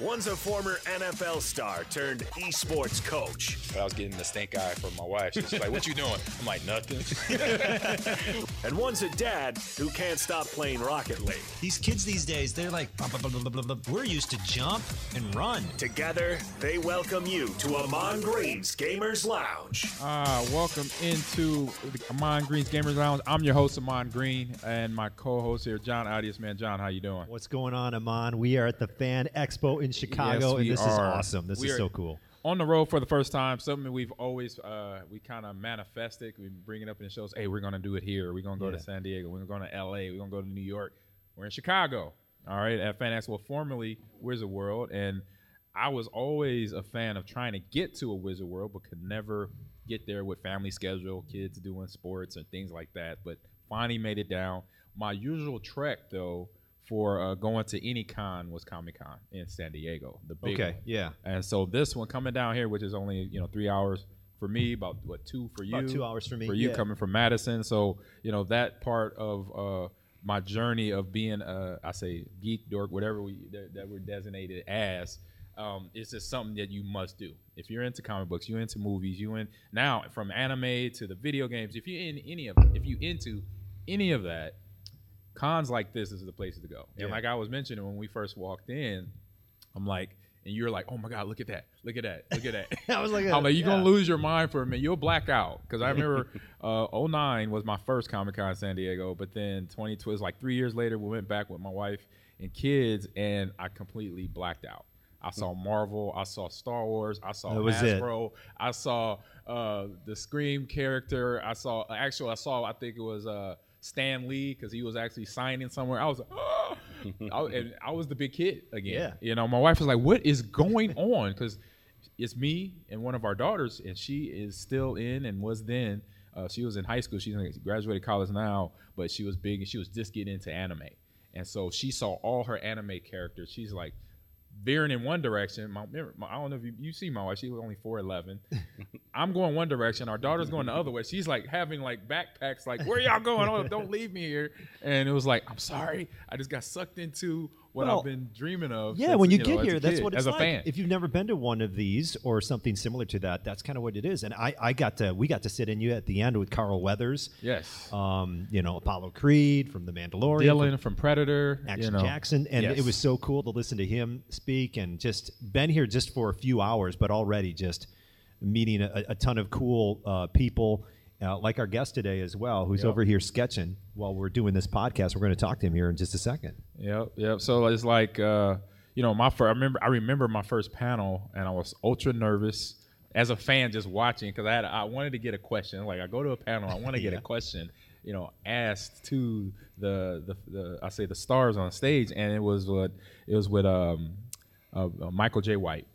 One's a former NFL star turned esports coach. But I was getting the stink eye from my wife. She's like, "What you doing?" I'm like, "Nothing." and one's a dad who can't stop playing Rocket League. These kids these days, they're like, blah, blah, blah, blah, blah, blah. we're used to jump and run. Together, they welcome you to Ahman Green's Gamers Lounge. Uh, welcome into Ahman Green's Gamers Lounge. I'm your host, Ahman Green, and my co-host here, Jon Audius. Man, Jon, how you doing? What's going on, Ahman? We are at the Fan Expo in Chicago, Yes, and this is awesome. This We is so cool. on the road for the first time. Something we've always uh, we kind of manifested. We bring it up in the shows. Hey, we're gonna do it here. We're gonna go Yeah. to San Diego. We're going to L.A. We're gonna go to New York. We're in Chicago. All right, at Fan Expo, formerly Wizard World, and I was always a fan of trying to get to a Wizard World, but could never get there with family schedule, kids doing sports and things like that. But finally made it down. My usual trek though for uh, going to any con was Comic Con in San Diego, the big Okay, one. yeah. And so this one coming down here, which is only you know three hours for me, about what two for you? About two hours for me, For you yeah. coming from Madison, so you know that part of uh, my journey of being uh, I say geek dork, whatever we that, that we're designated as. Um, it's just something that you must do. If you're into comic books, you into movies, you in now from anime to the video games. If you're in any of, if you into any of that, cons like this is the place to go. And Yeah. like I was mentioning when we first walked in, I'm like, and you're like, oh my god, look at that, look at that, look at that. I was like, I'm like, you're yeah. gonna lose your mind for a minute. You'll black out because I remember uh, 09 was my first Comic Con in San Diego, but then 2012 was like three years later. We went back with my wife and kids, and I completely blacked out. I saw Marvel, I saw Star Wars, I saw That was it. Hasbro, I saw uh, the Scream character, I saw actually I saw I think it was uh, Stan Lee because he was actually signing somewhere. I was like, "Ah!" I, and I was the big kid again. Yeah. You know, my wife was like, "What is going on?" Because it's me and one of our daughters, and she is still in and was then. Uh, she was in high school. She's graduated college now, but she was big and she was just getting into anime. And so she saw all her anime characters. She's like veering in one direction. My, my, I don't know if you, you see my wife. She was only four eleven. I'm going one direction. Our daughter's going the other way. She's like having like backpacks. Like, where y'all going? Oh, don't leave me here. And it was like, I'm sorry. I just got sucked into what Well, I've been dreaming of. Yeah, since, when you, know, get as a here, that's kid, what it's as a like. fan. If you've never been to one of these or something similar to that, that's kind of what it is. And I, I got to, we got to sit in you at the end with Carl Weathers. yes. Um, you know, Apollo Creed from The Mandalorian. Dylan from Predator. Action you know. Jackson, and Yes. it was so cool to listen to him speak, and just been here just for a few hours, but already just meeting a, a ton of cool uh, people, uh, like our guest today as well, who's Yep. over here sketching while we're doing this podcast. We're going to talk to him here in just a second. Yep, yep. So it's like uh, you know, my first. I remember. I remember my first panel, and I was ultra nervous as a fan, just watching because I had. I wanted to get a question. Like I go to a panel, I want to get a question, you know, asked to the, the the I say the stars on stage, and it was what it was with um, uh, uh, Michael Jai White.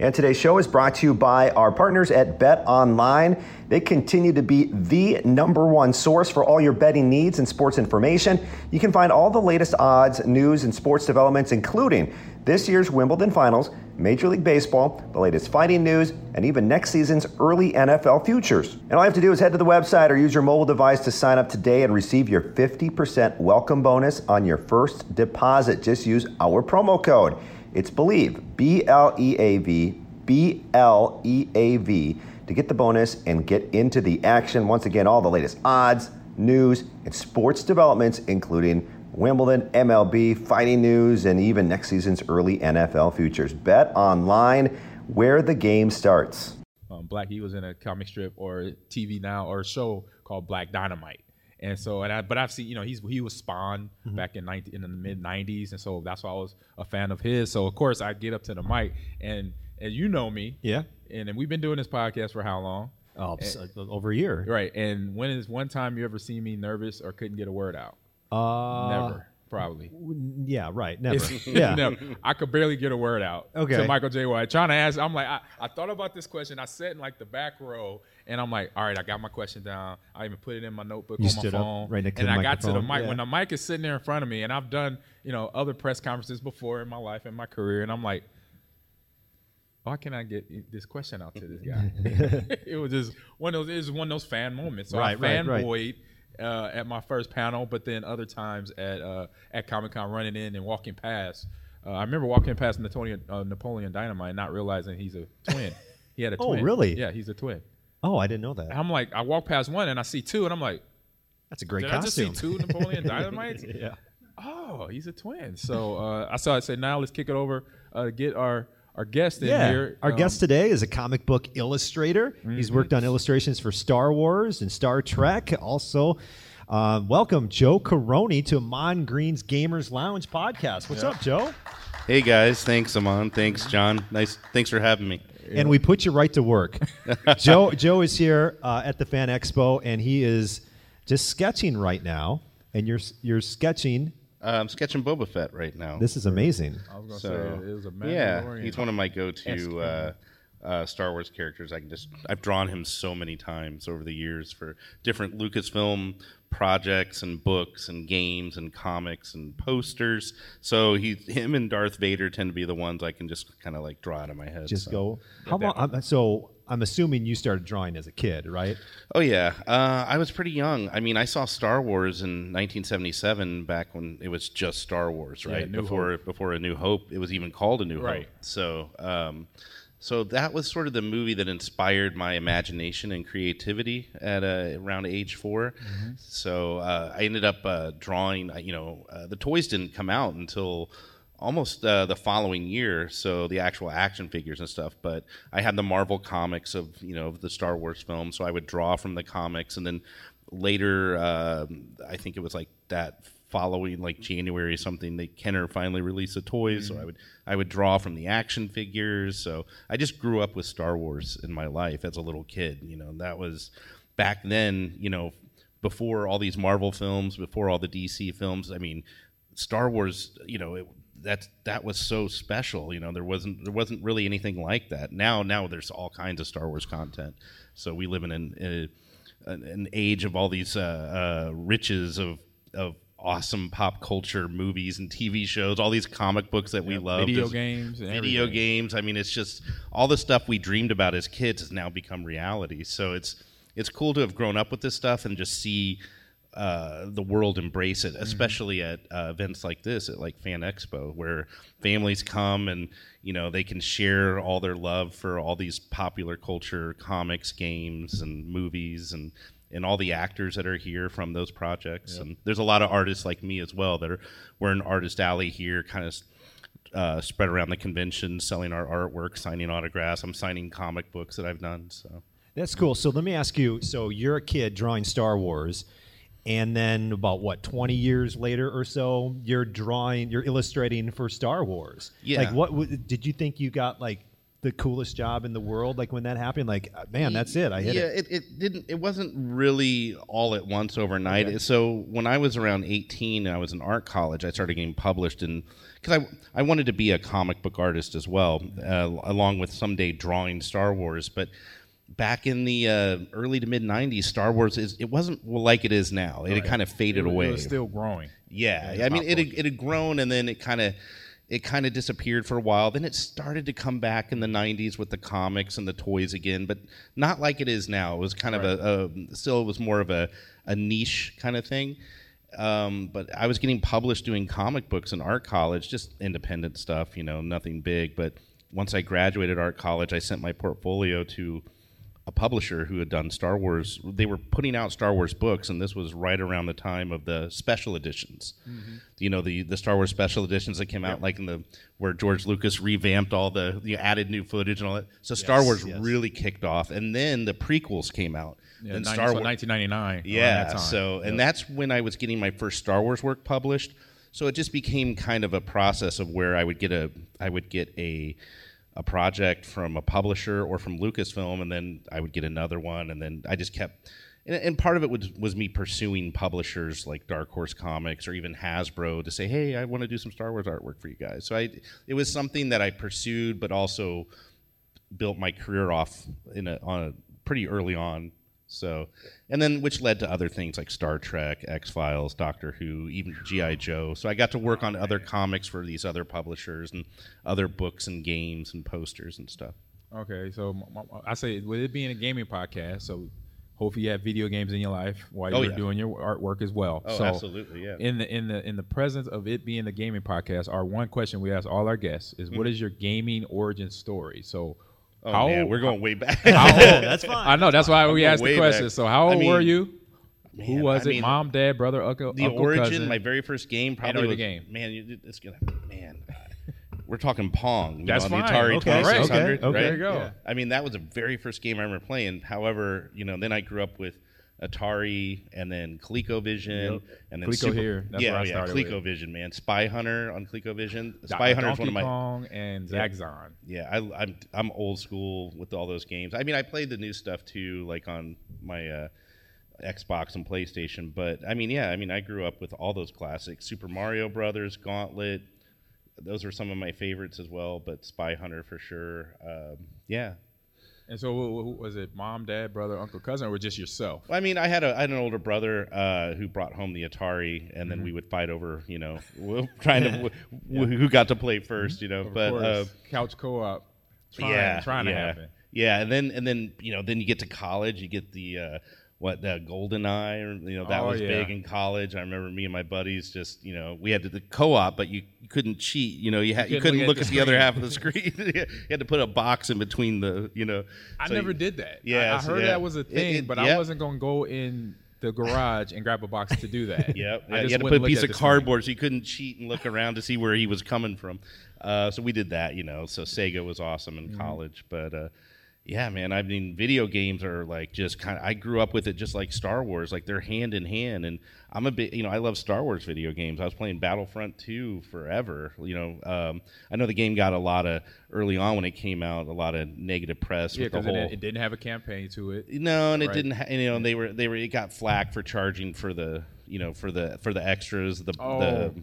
And today's show is brought to you by our partners at Bet Online. They continue to be the number one source for all your betting needs and sports information. You can find all the latest odds, news, and sports developments, including this year's Wimbledon finals, Major League Baseball, the latest fighting news, and even next season's early NFL futures. And all you have to do is head to the website or use your mobile device to sign up today and receive your 50% welcome bonus on your first deposit. Just use our promo code. It's Bleav, B L E A V, B L E A V, to get the bonus and get into the action. Once again, all the latest odds, news, and sports developments, including Wimbledon, MLB, fighting news, and even next season's early NFL futures. Bet online where the game starts. um, Black. He was in a comic strip or TV now or show called Black Dynamite. And so, and I, but I've seen, you know, he's he was Spawn back in 19, in the mid '90s, and so that's why I was a fan of his. So of course I get up to the mic, and and you know me, Yeah. and then we've been doing this podcast for how long? Oh, s- over a year. Right. And when is one time you ever seen me nervous or couldn't get a word out? Uh, Never, probably. Yeah, right. Never. yeah. no, I could barely get a word out Okay. to Michael Jai White. Trying to ask, I'm like, I, I thought about this question. I sat in like the back row, and I'm like, all right, I got my question down. I even put it in my notebook You on my phone, right next to and the I got to the mic Yeah. when the mic is sitting there in front of me, and I've done you know other press conferences before in my life and my career, and I'm like. Why can I get this question out to this guy? it was just one of those. It was one of those fan moments. So Right, I right, right. Uh, at my first panel, but then other times at uh, at Comic Con, running in and walking past Uh, I remember walking past Napoleon, uh, Napoleon Dynamite, not realizing he's a twin. He had a Oh, twin. Oh, really? Yeah, he's a twin. Oh, I didn't know that. I'm like, I walk past one and I see two, and I'm like, That's a great did I just see costume. two Napoleon Dynamites? yeah. oh, he's a twin. So uh, I saw. I said, now let's kick it over uh, get our our guest in Yeah. here. Our Um, guest today is a comic book illustrator. He's worked on illustrations for Star Wars and Star Trek. Also, uh, welcome Joe Corroney to Ahman Green's Gamers Lounge podcast. What's up, Joe? Hey guys, thanks Ahman. Thanks Jon. Nice. Thanks for having me. And we put you right to work. Joe Joe is here uh, at the Fan Expo, and he is just sketching right now. And you're you're sketching. Uh, I'm sketching Boba Fett right now. This is amazing. I was gonna so say it was a yeah, Mandalorian. he's one of my go-to uh, uh, Star Wars characters. I can just I've drawn him so many times over the years for different Lucasfilm projects and books and games and comics and posters. So he him and Darth Vader tend to be the ones I can just kind of like draw out of my head. Just so. go. How long? I'm, so I'm assuming you started drawing as a kid, right? Oh yeah, uh, I was pretty young. I mean, I saw Star Wars in 1977, back when it was just Star Wars, right? New before before A New Hope, it was even called A New Right. Hope. So, um, so that was sort of the movie that inspired my imagination and creativity at uh, around age 4 So uh, I ended up uh, drawing. uh, You know, uh, the toys didn't come out until almost uh, the following year so the actual action figures and stuff but i had the marvel comics of you know of the star wars film so i would draw from the comics and then later um i think it was like that following like january or something they kenner finally released the toys so i would i would draw from the action figures so i just grew up with star wars in my life as a little kid you know that was back then you know before all these marvel films before all the dc films i mean Star Wars, you know, it, that that was so special. You know, there wasn't there wasn't really anything like that. Now now there's all kinds of Star Wars content. So we live in an in a, an, age of all these uh, uh, riches of of awesome pop culture movies and TV shows, all these comic books that we love, video There's games video everything. games. I mean, it's just all the stuff we dreamed about as kids has now become reality. So it's it's cool to have grown up with this stuff and just see uh, the world embrace it, especially at uh, events like this, at like Fan Expo, where families come and you know they can share all their love for all these popular culture, comics, games, and movies, and and all the actors that are here from those projects. And there's a lot of artists like me as well that are we're in Artist Alley here, kind of uh, spread around the convention, selling our artwork, signing autographs. I'm signing comic books that I've done. So That's cool. So let me ask you. So you're a kid drawing Star Wars, and then about what 20 years later or so, you're drawing, you're illustrating for Star Wars. Yeah. Like, what w- did you think you got like the coolest job in the world? Like when that happened, like uh, man, that's it. I hit yeah, it. it. It, didn't. It wasn't really all at once overnight. So when I was around 18 and I was in art college, I started getting published and because I I wanted to be a comic book artist as well, uh, along with someday drawing Star Wars, but. Back in the uh, early to mid '90s, Star Wars is it wasn't like it is now. It had kind of faded It away. It was still growing. Yeah, Yeah, I mean, it had, it had grown and then it kind of it kind of disappeared for a while. Then it started to come back in the '90s with the comics and the toys again, but not like it is now. It was kind of a, a still it was more of a, a niche kind of thing. Um, but I was getting published doing comic books in art college, just independent stuff, you know, nothing big. But once I graduated art college, I sent my portfolio to a publisher who had done Star Wars. They were putting out Star Wars books, and this was right around the time of the special editions. Mm-hmm. You know, the the Star Wars special editions that came out, like in the where George Lucas revamped all the, the added new footage and all that. So Star Wars yes. really kicked off, and then the prequels came out. Yeah, and 90, Star so Wars, 1999. yeah. that time. So, and that's when I was getting my first Star Wars work published. So it just became kind of a process of where I would get a I would get a a project from a publisher or from Lucasfilm, and then I would get another one, and then I just kept. And, and part of it was was me pursuing publishers like Dark Horse Comics or even Hasbro to say, "Hey, I want to do some Star Wars artwork for you guys." So I, it was something that I pursued, but also built my career off in a, on a pretty early on. So, and then which led to other things like Star Trek, X Files, Doctor Who, even GI Joe. So I got to work on other comics for these other publishers and other books and games and posters and stuff. Okay, so I say with it being a gaming podcast, so hopefully you have video games in your life while Oh, you're yeah. doing your artwork as well. Oh, so absolutely, yeah. In the in the in the presence of it being the gaming podcast, our one question we ask all our guests is, "What is your gaming origin story?" So, Mm-hmm. Oh how man, old- we're going way back. how old- that's fine. I know that's why we going asked the question. back. So, how I old were mean, you? Who was I it? mean, Mom, dad, brother, uncle, the uncle, origin, cousin? my very first game probably or the was game. Man, it's gonna man. Uh, we're talking Pong. You That's know, on fine. the Atari Okay, right. 2600, Okay, okay. right? There you go. Yeah. I mean, that was the very first game I remember playing. However, you know, then I grew up with Atari and then ColecoVision Yep. and then Coleco Super, here. That's yeah, where I yeah, started with. ColecoVision, man. Spy Hunter on ColecoVision. Spy Hunter is one of my Kong and Zaxxon. yeah, I, I'm I'm old school with all those games. I mean, I played the new stuff too, like on my uh, Xbox and PlayStation. But I mean, yeah, I mean, I grew up with all those classics: Super Mario Brothers, Gauntlet. Those are some of my favorites as well. But Spy Hunter for sure. Um, yeah. And so, who, was it mom, dad, brother, uncle, cousin, or just yourself? Well, I mean, I had a I had an older brother uh, who brought home the Atari, and Mm-hmm. then we would fight over, you know, trying to wh- who got to play first, you know. Of but course, uh, couch co-op. Trying, yeah, trying to yeah. happen. Yeah, and then and then you know then you get to college, you get the uh, what the Golden Eye, or you know that Oh, was yeah. big in college. I remember me and my buddies just you know we had to the co-op, but you, you couldn't cheat. You know you had you, couldn't couldn't look look at at the the other half of the screen. you had to put a box in between the you know. I so never you- did that. Yeah, I, I heard yeah. that was a thing, it- but I wasn't going to go in the garage and grab a box to do that. Yep. I Yeah, just you had to put a piece of cardboard so you couldn't cheat and look around to see where he was coming from. Uh, so we did that, you know. So Sega was awesome in Mm-hmm. college, but uh, yeah, man. I mean, video games are like just kind of. I grew up with it just like Star Wars, like they're hand in hand. And I'm a bit, you know, I love Star Wars video games. I was playing Battlefront 2 forever. You know, um, I know the game got a lot of early on when it came out, a lot of negative press Yeah, because it, whole. it didn't have a campaign to it. No, and it didn't. Ha- you know, they were they were. It got flack for charging for the you know for the for the extras, the Oh, the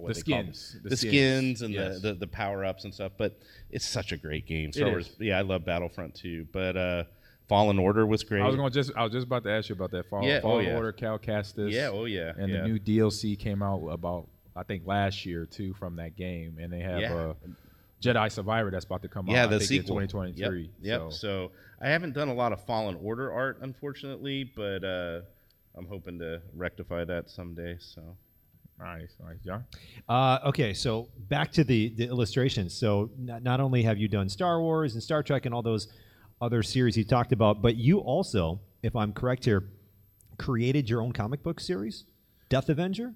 the they call them. skins. The the, skins. skins, and Yes. the, the the power ups and stuff. But it's such a great game. Star It Wars. is. Yeah, I love Battlefront too. But uh, Fallen Order was great. I was going just I was just about to ask you about that Fall, Yeah, oh, Fallen yeah. Order, Cal Kestis. Yeah, oh, yeah, And yeah. the new DLC came out about I think last year too from that game, and they have Yeah. uh, Jedi Survivor that's about to come yeah, out. the I think sequel, 2023. Yep. yep. So, So. I haven't done a lot of Fallen Order art, unfortunately, but uh, I'm hoping to rectify that someday. So. Nice, nice, John. Uh, okay, so back to the, the illustrations. So not, not only have you done Star Wars and Star Trek and all those other series you talked about, but you also, if I'm correct here, created your own comic book series, Death Avenger.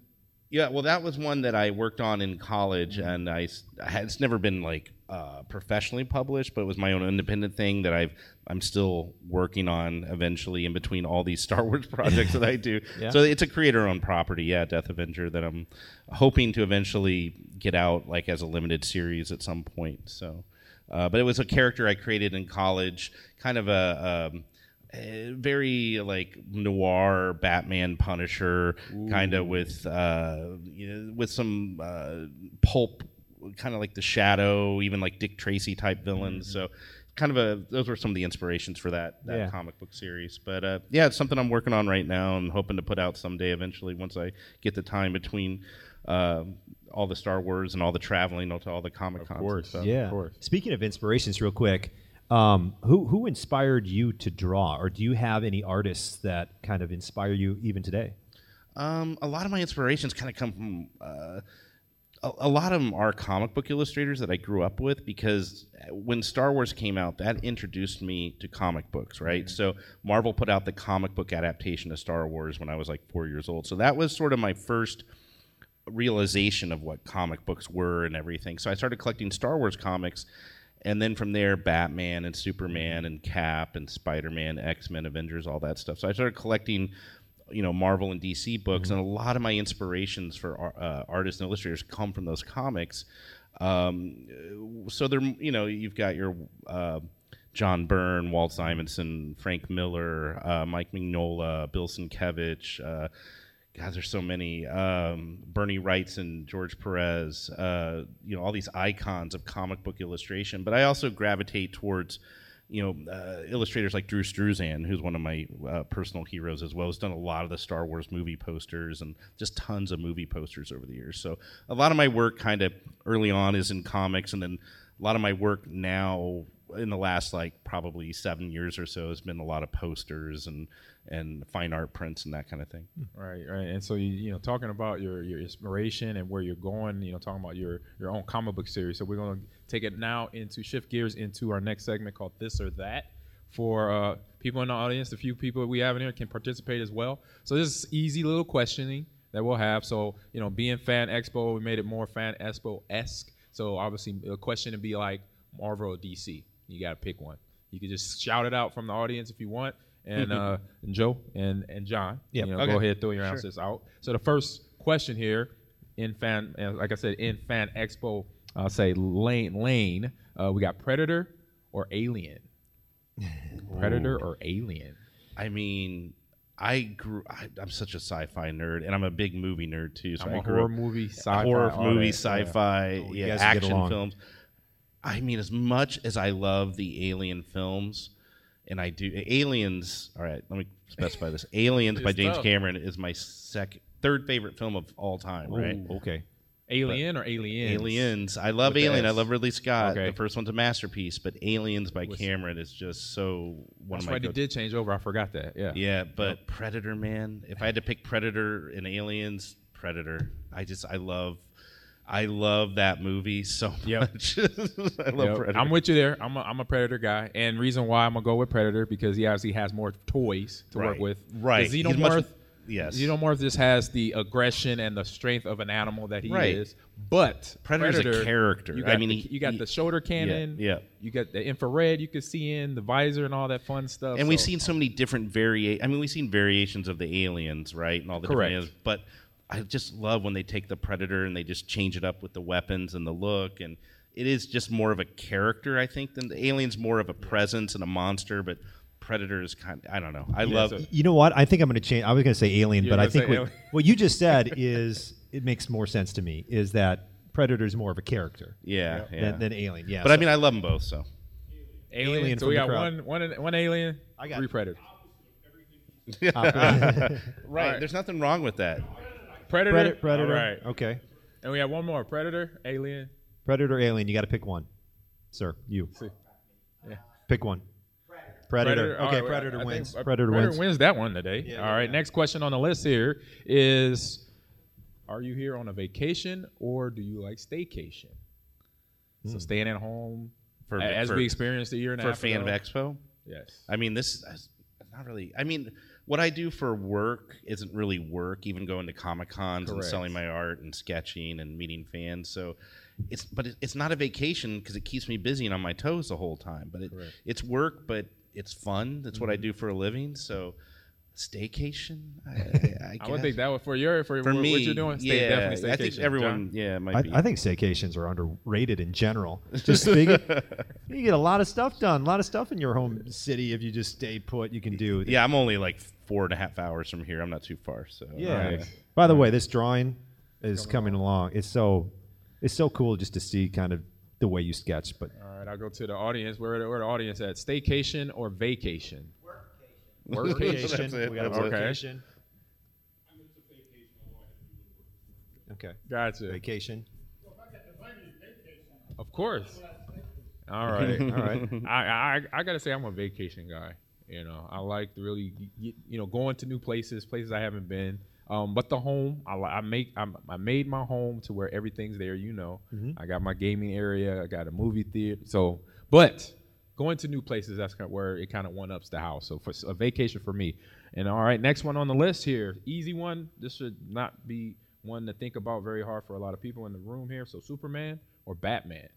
Yeah, well, that was one that I worked on in college, and I had, it's never been like uh, professionally published, but it was my own independent thing that I've I'm still working on eventually in between all these Star Wars projects that I do. Yeah. So it's a creator-owned property, yeah, Death Avenger, that I'm hoping to eventually get out like as a limited series at some point. So, uh, but it was a character I created in college, kind of a. Um, a very like noir Batman Punisher kind of with uh, you know, with some uh, pulp kind of like the Shadow, even like Dick Tracy type villains. So kind of a those were some of the inspirations for that that Yeah. comic book series. But uh, yeah, it's something I'm working on right now and hoping to put out someday eventually once I get the time between. Uh, all the Star Wars and all the traveling to all the Comic Cons. and course. stuff. yeah. of course. Speaking of inspirations, real quick, um, who who inspired you to draw, or do you have any artists that kind of inspire you even today? Um, a lot of my inspirations kind of come from. Uh, a, a lot of them are comic book illustrators that I grew up with because uh, when Star Wars came out, that introduced me to comic books, right? Mm-hmm. So Marvel put out the comic book adaptation of Star Wars when I was like four years old. So that was sort of my first realization of what comic books were and everything. So I started collecting Star Wars comics, and then from there, Batman and Superman mm-hmm. and Cap and Spider Man, X Men, Avengers, all that stuff. So I started collecting, you know, Marvel and DC books, and a lot of my inspirations for uh, artists and illustrators come from those comics. Um, so they're, you know, you've got your. Uh, John Byrne, Walt Simonson, Frank Miller, uh, Mike Mignola, Bill Sienkiewicz, uh, God, there's so many. Um, Bernie and George Perez, uh, you know, all these icons of comic book illustration. But I also gravitate towards, you know, uh, illustrators like Drew Struzan, who's one of my uh, personal heroes as well. Has done a lot of the Star Wars movie posters and just tons of movie posters over the years. So a lot of my work, kind of early on, is in comics, and then a lot of my work now in the last like probably seven years or so has been a lot of posters and and fine art prints and that kind of thing. Right, right. And so you you know talking about your your inspiration and where you're going, you know, talking about your your own comic book series. So we're going to take it now into shift gears into our next segment called This or That. For uh, people in the audience, the few people we have in here can participate as well. So this is easy little questioning that we'll have. So you know, being Fan Expo, we made it more Fan Expo esque. So obviously, a question to be like Marvel or DC. You got to pick one. You can just shout it out from the audience if you want. And, uh, and Joe and, and John, Yep. you know, Okay. go ahead throw your answers out. So the first question here in fan, uh, like I said, in Fan Expo, I'll say lane lane. Uh, we got Predator or Alien. Predator or Alien. I mean, I grew. I, I'm such a sci-fi nerd, and I'm a big movie nerd too. So I'm I a grew horror up- movie, sci-fi, horror movie, that, sci-fi, you yeah, guys action films. I mean, as much as I love the Alien films, and I do Aliens. All right, let me specify this: Aliens by James tough. Cameron is my second, third favorite film of all time. Right? Okay. Alien or Aliens? Aliens. I love With Alien. I love Ridley Scott. Okay. The first one's a masterpiece, but Aliens by Cameron is just so one That's of my right. Go- did change over. I forgot that. Yeah. Yeah, but Predator, man. If I had to pick Predator and Aliens, Predator. I just I love I love that movie so Yep. much. I love Yep. Predator. I'm with you there. I'm a, I'm a Predator guy, and reason why I'm gonna go with Predator because he obviously has more toys to work with. Right. The He's much- Xenomorph. yes. Xenomorph just has the aggression and the strength of an animal that he Right. is. But Predator's a character. You I got mean, the, he- you got he- the shoulder cannon. yeah. You got the infrared you can see in the visor and all that fun stuff. and we've seen so many different varia I mean, we've seen variations of the aliens, right? And all the Correct. different aliens, but I just love when they take the predator and they just change it up with the weapons and the look and it is just more of a character, I think, than the alien's more of a presence and a monster, but Predator is kind I don't know. I love so- You know what? I think I'm going to change. I was going to say Alien, You're but I think what, what you just said is it makes more sense to me. Is that Predator is more of a character yeah, yeah. than, than Alien? Yeah. but I mean I love them both, so alien. Alien so we got crowd. one one one alien. I got- three Predators. Right. right. There's nothing wrong with that. Predator. Predator. Predator. All right. Okay. And we have one more. Predator. Alien. Predator, Alien. You got to pick one, sir. You See. Yeah. pick one. Predator. All Okay. right, Predator I think, wins. uh, Predator, wins. that one today. All right. Next question on the list here is: Are you here on a vacation or do you like staycation? So staying at home For- as for- we experienced a year and a half For half Fan ago. Expo? Yes. I mean, this is not really. I mean, what I do for work isn't really work. Even going to comic cons and Correct. selling my art and sketching and meeting fans. So it's but it, it's not a vacation because it keeps me busy and on my toes the whole time. But it, Correct. it's work, but it's fun. That's what I mm-hmm. do for a living. So staycation. I, I, I would guess. think that would for your for, for what, me, what you're doing. Stay, yeah, definitely staycation. I think everyone, John? yeah, might I, be. I think staycations are underrated in general. Just speaking, you get a lot of stuff done, a lot of stuff in your home city if you just stay put. You can do. yeah, I'm only like four and a half hours from here. I'm not too far. So Yeah. uh, By the way, this drawing is coming along. It's so, it's so cool just to see kind of the way you sketch. But All right, I'll go to the audience. Where where the audience at? Staycation or vacation? Workcation. That's it. we got a That's vacation. Okay, Gotcha. vacation. Of course. All right, all right. I, I I gotta say I'm a vacation guy. You know, I like to really you know going to new places, places I haven't been. Um, but the home, I, I make I'm, I made my home to where everything's there. You know, I got my gaming area, I got a movie theater. So, but going to new places, that's kind of where it kind of one ups the house. So for a vacation for me. And all right, next one on the list here, easy one. This should not be one to think about very hard for a lot of people in the room here. So Superman or Batman.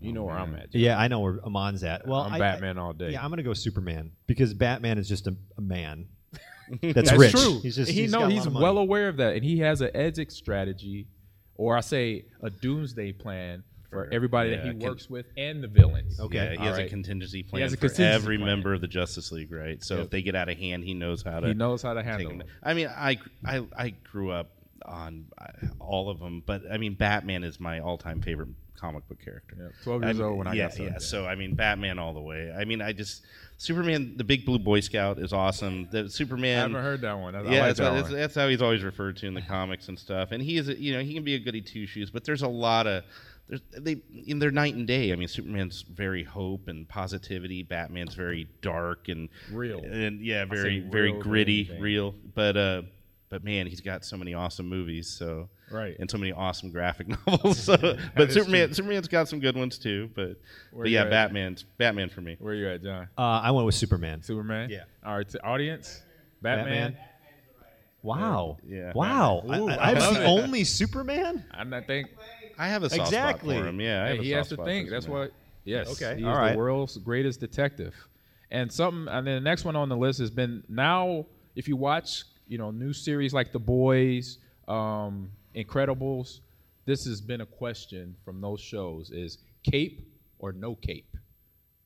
You know where I'm at. Jay. Yeah, I know where Ahman's at. Well, I'm I- Batman all day. Yeah, I'm gonna go Superman because Batman is just a, a man. That's, That's rich. true. He's just he he's know got he's lot of money. well aware of that, and he has an exit strategy, or I say a doomsday plan for everybody that he can- works with and the villains. Okay. Yeah, he All has a contingency plan has a for contingency every plan. member of the Justice League, right? So Yep. if they get out of hand, he knows how to. He knows how to handle them. it. I mean, I, I I grew up on uh, all of them, but I mean, Batman is my all-time favorite comic book character. Yeah, 12 I years mean, old when I yeah, got started. yeah. So I mean, Batman all the way. I mean, I just Superman, the Big Blue Boy Scout, is awesome. The Superman. I haven't heard that one. I, I yeah, like that's, that what- one. that's, that's how he's always referred to in the comics and stuff. And he is, a- you know, he can be a goody two shoes, but there's a lot of there's, they in they're night and day. I mean, Superman's very hope and positivity. Batman's very dark and Real. and yeah, very very gritty, real. But uh, but man, he's got so many awesome movies. So Right. and so many awesome graphic novels. So, but is Superman Superman's got some good ones too. But Where but yeah, at? Batman's Batman for me. Where are you at, John? Uh, I went with Superman. Superman. Yeah. All right, to audience. Batman. Batman. Wow. Yeah. Wow. Ooh, I, I I, was the it. only Superman? I'm not think. I have a soft Exactly. spot for him. Yeah, I have Hey, a he soft has to think. That's Superman. what. Yes. Okay, He all right. the world's greatest detective. And something, and then the next one on the list has been now. If you watch, you know, new series like The Boys, um, Incredibles, this has been a question from those shows: is cape or no cape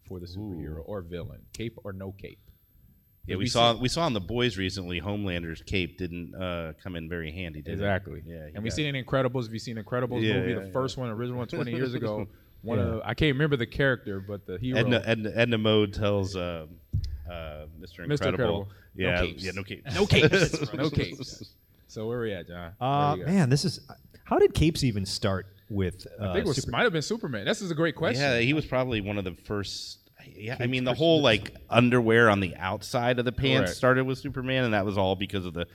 for the superhero or villain? Cape or no cape? Yeah, we we saw we saw in the boys recently. Homelander's cape didn't uh, come in very handy. Did Exactly. It? Yeah, and we seen it in Incredibles. If you seen Incredibles Yeah, movie, yeah, the yeah. first one, original one, 20 years ago. One of I can't remember the character, but the hero. Edna, Edna, Edna Mode tells um, uh, Mr. Incredible. Incredible. No Yeah, capes. yeah, no capes. No capes. no capes. So where are we at, John? Where Uh, man, this is. How did Capes even start with? Uh, I think it was, Super- might have been Superman. This is a great question. Yeah, he was probably one of the first. Yeah, I mean the whole like underwear on the outside of the pants Correct. started with Superman, and that was all because of the.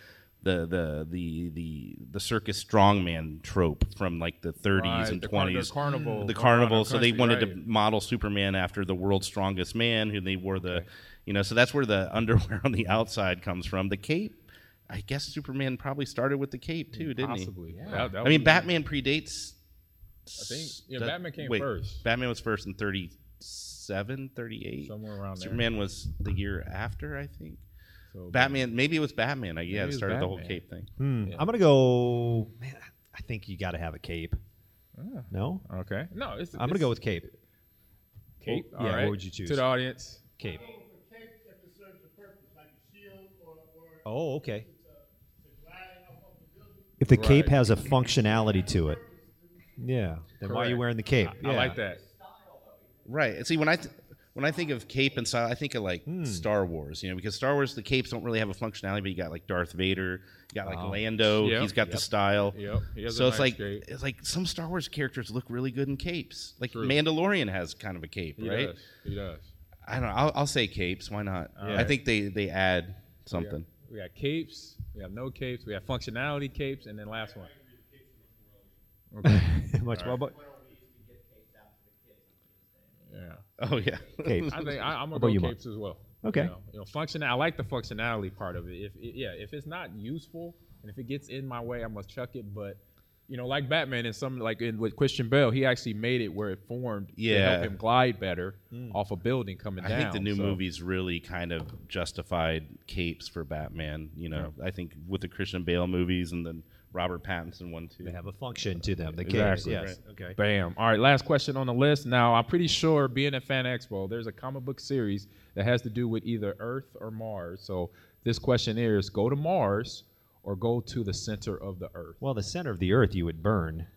The, the the the the circus strongman trope from like the 30s Right, and the car- the 20s carnival the going carnival the so they country, wanted to right. model Superman after the world's strongest man who they wore the you know so that's where the underwear on the outside comes from the cape I guess Superman probably started with the cape too didn't he Possibly. That- that I would mean be- Batman predates I think yeah, that- Batman came wait, first. Batman was first in 37, 38. Somewhere around there. Superman was the year after, I think. So Batman, maybe it was Batman. I yeah, it it was started the whole cape thing. Hmm, I'm gonna go. Man, I think you got to have a cape. No, Okay. No, it's, I'm gonna go with cape. Cape. Yeah, All what right. would you choose? To the audience. Cape. Oh, okay. If the cape Right. has a functionality to it, yeah, then why are you Correct. wearing the cape? I Yeah. like that. Right. And see, when I th- when I think of cape and style, I think of like Hmm. Star Wars. You know, because Star Wars the capes don't really have a functionality, but you got like Darth Vader, you got like Wow. Lando. Yep. He's got the style. Yep. He has a So it's nice like cape. it's like some Star Wars characters look really good in capes. Like True. Mandalorian has kind of a cape, He right? does. He does. I don't know. I'll, I'll say capes. Why not? I think they they add We got, something. We got capes. We have no capes. We have functionality capes, and then last one. Okay. Much well, but yeah. Oh yeah. cape. I think I, I'm gonna you, go Mark? capes as well. Okay. You know, you know, function. I like the functionality part of it. If it, yeah, if it's not useful and if it gets in my way, I must chuck it. But you know, like Batman and some like in, with Christian Bale, he actually made it where it formed yeah. to help him glide better hmm. off a building coming I down. I think the new So- movies really kind of justified capes for Batman. You know, I think with the Christian Bale movies and then Robert Pattinson one too. they have a function to them. The Exactly. capes, yes. Okay. Bam. All right, last question on the list. Now, I'm pretty sure being at Fan Expo, there's a comic book series that has to do with either Earth or Mars. So this question is go to Mars or go to the center of the Earth. Well, the center of the Earth you would burn,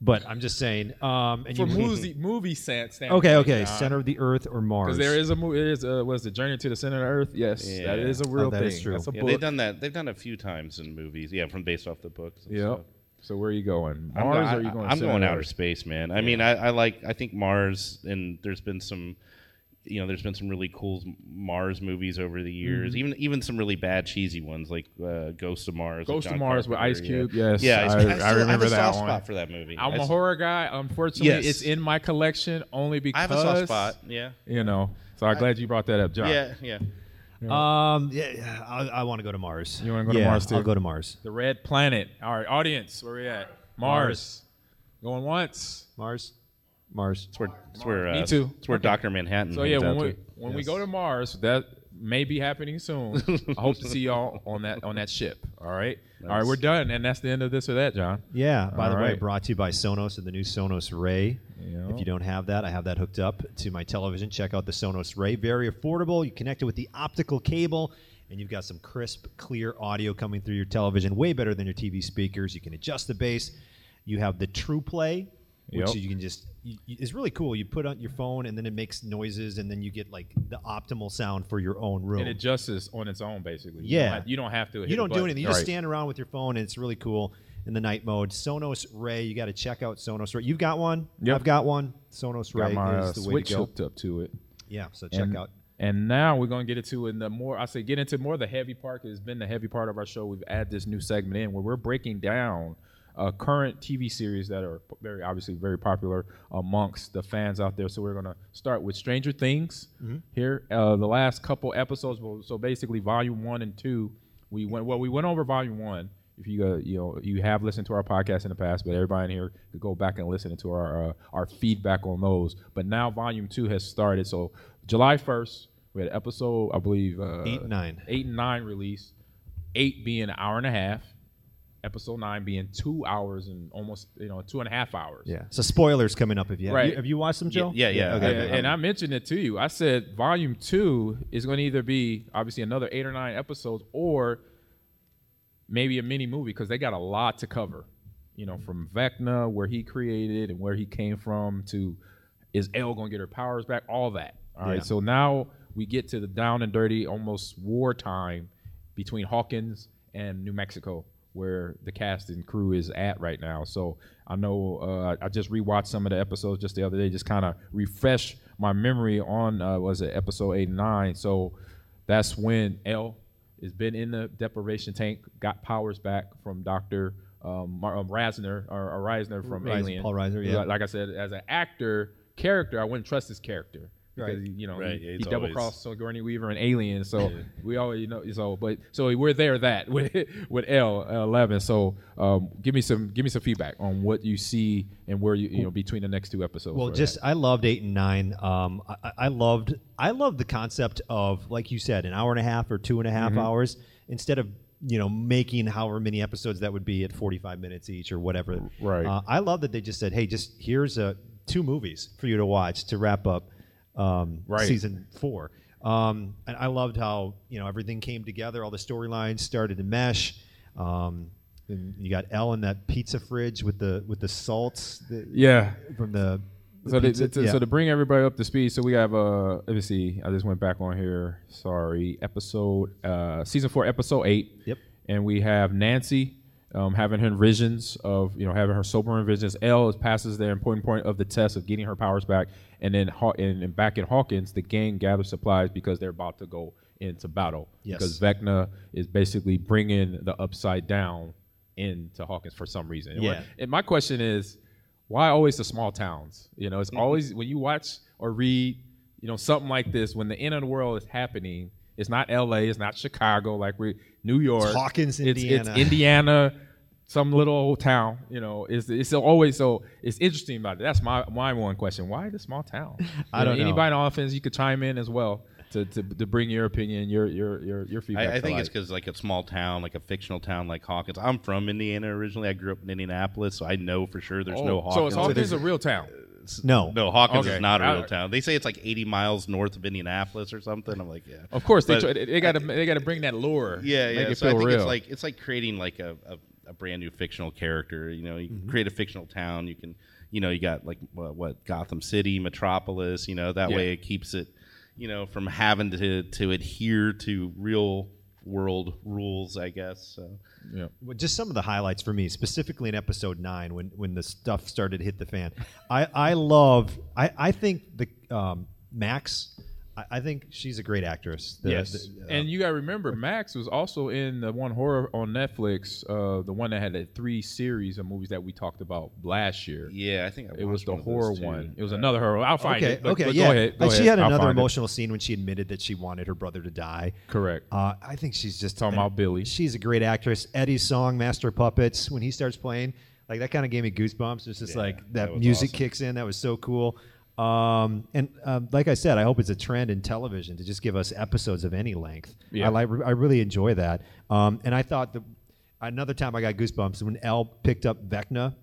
but I'm just saying. Um, and For you, movie, movie sense. Okay, okay. Center of the Earth or Mars? Because there is a movie. There is a, was the Journey to the Center of the Earth? Yes, that Yeah. is a real Oh, that thing. is true. That's a Yeah, book. they've done that. They've done it a few times in movies. Yeah, from based off the books. Yeah. So where are you going? I'm, Mars go- or are you going? I'm going outer space, man. I mean, I, I like. I think Mars, and there's been some. You know, there's been some really cool Mars movies over the years. Mm-hmm. Even even some really bad cheesy ones like uh, Ghost of Mars. with Ghost of John Mars with Carpenter, Ice yeah. Cube, yes, yeah. I- I, I still have remember a that soft one. spot for that movie. I'm I a s- horror guy. Unfortunately, Yes. it's in my collection only because I have a soft spot. Yeah. You know, so I'm glad you brought that up, John. Yeah. Yeah. Um, yeah, yeah, I, I want to go to Mars. You wanna go to Mars, too? I'll go to Mars. The red planet. All right, audience, where we at? Mars. Going once. Mars. Mars. It's where, it's where, uh, Me too. It's where Okay. Doctor Manhattan. So yeah, hangs when out we to. when we go to Mars, that may be happening soon. I hope to see y'all on that on that ship. All right. All right, we're done, and that's the end of this or that, John. Yeah. By All the way, right. brought to you by Sonos and the new Sonos Ray. Yeah. If you don't have that, I have that hooked up to my television. Check out the Sonos Ray. Very affordable. You connect it with the optical cable, and you've got some crisp, clear audio coming through your television. Way better than your TV speakers. You can adjust the bass. You have the True Play, which Yep. you can just. You, you- it's really cool. You put on your phone, and then it makes noises, and then you get like the optimal sound for your own room. And it adjusts on its own, basically. You Yeah. don't have, you don't have to. hit you don't do anything. You just stand around with your phone, and it's really cool. in the night mode. Sonos Ray, you got to check out Sonos Ray. You've got one. Yep. I've got one. Sonos Ray Got my is uh, the way switch to go. hooked up to it. Yeah, so check and, out. And now we're gonna get into in the more I say get into more of the heavy part. It's been the heavy part of our show. We've added this new segment in where we're breaking down uh, current TV series that are very obviously very popular amongst the fans out there. So we're gonna start with Stranger Things here. Uh, the last couple episodes. well, So basically, Volume One and Two. We went well. We went over Volume One. If you uh, you know you have listened to our podcast in the past, but everybody in here could go back and listen to our uh, our feedback on those. But now Volume Two has started. So July first, we had episode I believe uh, Eight and nine. eight and nine release. Eight being an hour and a half. Episode nine being two hours and almost you know two and a half hours. Yeah. So spoilers coming up if you have, Right. you, have you watched them, Joe? yeah, yeah, Okay. I- And, and I mentioned it to you. I said volume two is going to either be obviously another eight or nine episodes, or maybe a mini movie because they got a lot to cover. You know, from Vecna, where he created and where he came from, to is El going to get her powers back? All that. All right. Yeah. So now we get to the down and dirty, almost wartime between Hawkins and New Mexico, where the cast and crew is at right now. So I know uh, I just rewatched some of the episodes just the other day, just kind of refresh my memory on uh, was it episode eight and nine. So that's when El has been in the deprivation tank, got powers back from Doctor um, Mar- um, Rasner or, or Reisner from Alien. Paul Reiser, yeah. Like, like I said, as an actor character, I wouldn't trust his character. Right. Because you know Right, he, he he's double always- crossed Sigourney Weaver and Alien, so we always know. So, but so we're there that with with El eleven. So, um, give me some give me some feedback on what you see and where you you know between the next two episodes. Well, just that. I loved eight and nine. Um, I, I loved I loved the concept of like you said, an hour and a half or two and a half Mm-hmm. hours instead of you know making however many episodes that would be at forty five minutes each or whatever. Right. Uh, I love that they just said, hey, just here's a two movies for you to watch to wrap up um, Right. season four. Um, and I loved how you know everything came together. All the storylines started to mesh. Um, and you got El in that pizza fridge with the with the salts. that- yeah. from the So to, to- yeah. so to bring everybody up to speed, so we have uh let me see, I just went back on here. Sorry, episode uh season four, episode eight. Yep. And we have Nancy um, having her visions of you know having her sobering visions. El passes the important point of the test of getting her powers back, and then Haw- and, and back in Hawkins, the gang gathers supplies because they're about to go into battle. Yes. Because Vecna is basically bringing the upside down into Hawkins for some reason. Yeah. And my question is, why always the small towns? You know, it's Mm-hmm. always when you watch or read, you know, something like this, when the end of the world is happening, it's not L.A., it's not Chicago, like we New York, Hawkins, it's, Indiana. it's Indiana, some little old town. You know, it's it's always so it's interesting about it. That's my my one question. Why the small town? I don't know. Anybody on offense, you could chime in as well to, to, to bring your opinion, your your your your feedback. I, I think light. it's because like a small town, like a fictional town like Hawkins. I'm from Indiana originally. I grew up in Indianapolis, so I know for sure there's Oh, no Hawkins. So Hawkins. it's Hawkins a real town. no, no, Hawkins Okay. is not a real town. They say it's like 80 miles north of Indianapolis or something. I'm like, yeah. Of course, they try, they got to they got to bring that lure. Yeah, yeah. So I think real. it's like it's like creating like a, a, a brand new fictional character. You know, you Mm-hmm. create a fictional town. You can, you know, you got like what, what Gotham City, Metropolis. You know, that Yeah. way it keeps it, you know, from having to to adhere to real world rules. I guess. So. yeah. Well, just some of the highlights for me, specifically in episode nine, when when the stuff started to hit the fan. I I love. I I think the um, Max. I, I think she's a great actress. The- yes, the- uh, and you got to remember, Max was also in the one horror on Netflix, uh, the one that had the three series of movies that we talked about last year. Yeah, I think I It was the one horror one. It was Uh, another horror. I'll find okay, it. but- okay, but yeah. Go ahead. Go she ahead. had I'll another find it. emotional scene when she admitted that she wanted her brother to die. Correct. Uh, I think she's just Talking about Billy. She's a great actress. Eddie's song "Master Puppets" when he starts playing, like that kind of gave me goosebumps. It's just Yeah, like that, that music awesome. kicks in. That was so cool. Um, and um, like I said, I hope it's a trend in television to just give us episodes of any length. Yeah. I like. I really enjoy that. Um, and I thought the another time I got goosebumps when El picked up Vecna.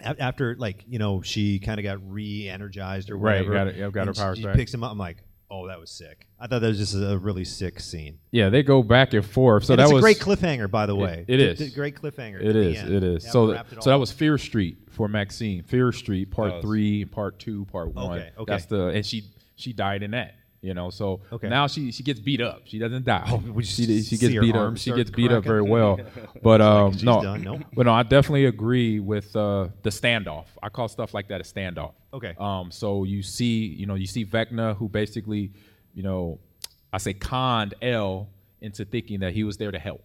a- After like you know she kind of got re-energized or Right, whatever, got it- yeah, got her and she- powers she back. picks him up. I'm like, oh, that was sick. I thought that was just a really sick scene. Yeah, they go back and forth. So And that it's was a great cliffhanger, by the way. it D- is. d- great cliffhanger. It at the is. end. It is. Yeah, So, th- it so that was Fear Street for Maxine. Fear Street, part Oh, three, part two, part one. Okay, okay. That's the and she she died in that. You know, so Okay. now she she gets beat up. She doesn't die. Oh, she she gets beat up. She gets beat up very well. But um, she's no, done. Nope. but no, I definitely agree with uh, the standoff. I call stuff like that a standoff. Okay. Um, so you see, you know, you see Vecna who basically, you know, I say conned El into thinking that he was there to help.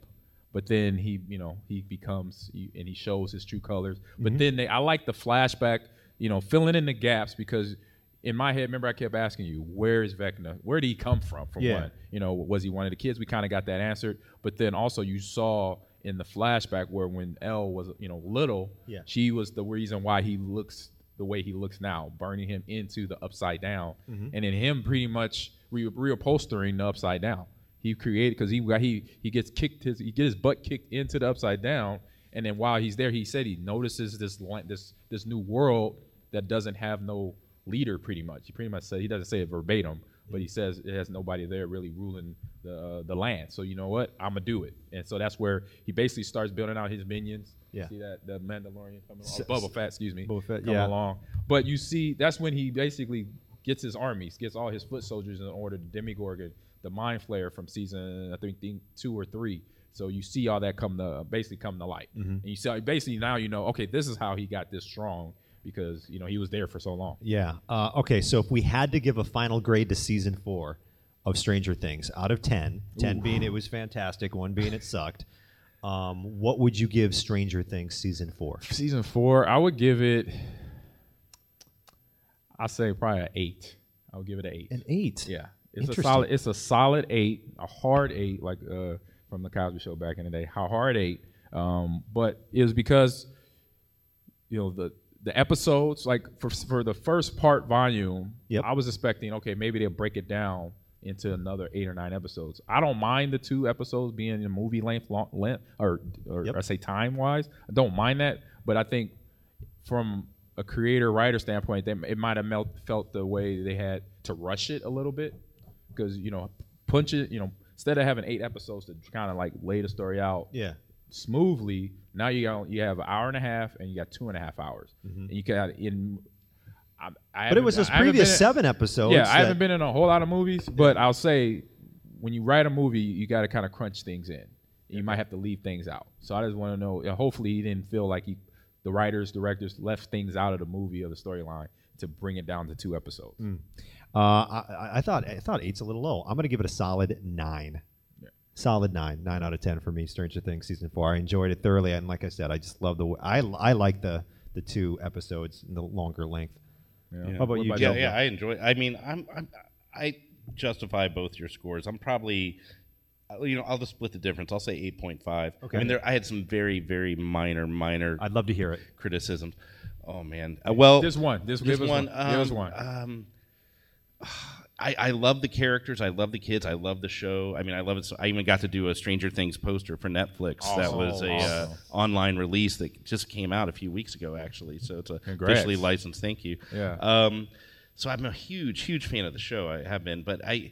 But then he, you know, he becomes he, and he shows his true colors. Mm-hmm. But then they, I like the flashback, you know, filling in the gaps because in my head, remember I kept asking you, where is Vecna? Where did he come from? From Yeah. one, you know, was he one of the kids? We kind of got that answered. But then also you saw in the flashback where when El was, you know, little, Yeah. she was the reason why he looks the way he looks now, burning him into the upside down, Mm-hmm. and in him pretty much re- reupholstering the upside down. He created because he got he he gets kicked his he get his butt kicked into the upside down, and then while he's there, he said he notices this this this new world that doesn't have no leader. Pretty much, he pretty much said he doesn't say it verbatim, but he says it has nobody there really ruling the uh, the land. So you know what, I'm gonna do it, and so that's where he basically starts building out his minions. Yeah. See that the Mandalorian coming along, Fett, excuse me, Boba Fett, coming yeah. along. But you see, that's when he basically gets his armies, gets all his foot soldiers in order. The Demogorgon, the Mind Flayer from season I think think two or three. So you see all that come to basically come to light, Mm-hmm. and you see basically now you know okay this is how he got this strong because you know he was there for so long. Yeah. Uh, okay, so if we had to give a final grade to season four of Stranger Things out of 10, 10 being it was fantastic, one being it sucked, um, what would you give Stranger Things season four? Season four, I would give it. I say probably an eight. I would give it an eight. An eight. Yeah, it's a solid. It's a solid eight, a hard eight, like uh, from the Cosby Show back in the day. How hard eight? Um, but it was because you know the the episodes, like for for the first part volume, Yep. I was expecting okay, maybe they'll break it down into another eight or nine episodes. I don't mind the two episodes being in a movie length, long, length or or Yep. I say time wise. I don't mind that, but I think from a creator writer standpoint, they, it might have melt, felt the way they had to rush it a little bit because you know punch it. You know instead of having eight episodes to kind of like lay the story out Yeah. Smoothly, now you got you have an hour and a half and you got two and a half hours, and you got in. I, I Mm-hmm. But it was those previous in- seven episodes. yeah, I haven't been in a whole lot of movies, but I'll say when you write a movie, you got to kind of crunch things in. You might have to leave things out. So I just want to know. Hopefully, he didn't feel like he, the writers, directors left things out of the movie or the storyline to bring it down to two episodes. Uh, I, I- I thought I thought eight's a little low. I'm going to give it a solid nine. Solid nine, nine out of ten for me. Stranger Things season four. I enjoyed it thoroughly, and like I said, I just love the. Way, I I like the the two episodes in the longer length. Yeah. How about What you, about Yeah, yeah, I enjoy. I mean, I'm, I'm I justify both your scores. I'm probably, uh, you know, I'll just split the difference. I'll say eight point five. Okay. I mean, there I had some very, very minor, minor I'd love to hear it. criticisms. Oh man. Uh, well, there's one, There's, this give one. one, give us um, one. Um, I, I love the characters. I love the kids. I love the show. I mean, I love it. So I even got to do a Stranger Things poster for Netflix. that was a uh, online release that just came out a few weeks ago, actually. So it's a Congrats. officially licensed. Thank you. Yeah. Um, so I'm a huge, huge fan of the show. I have been, but I,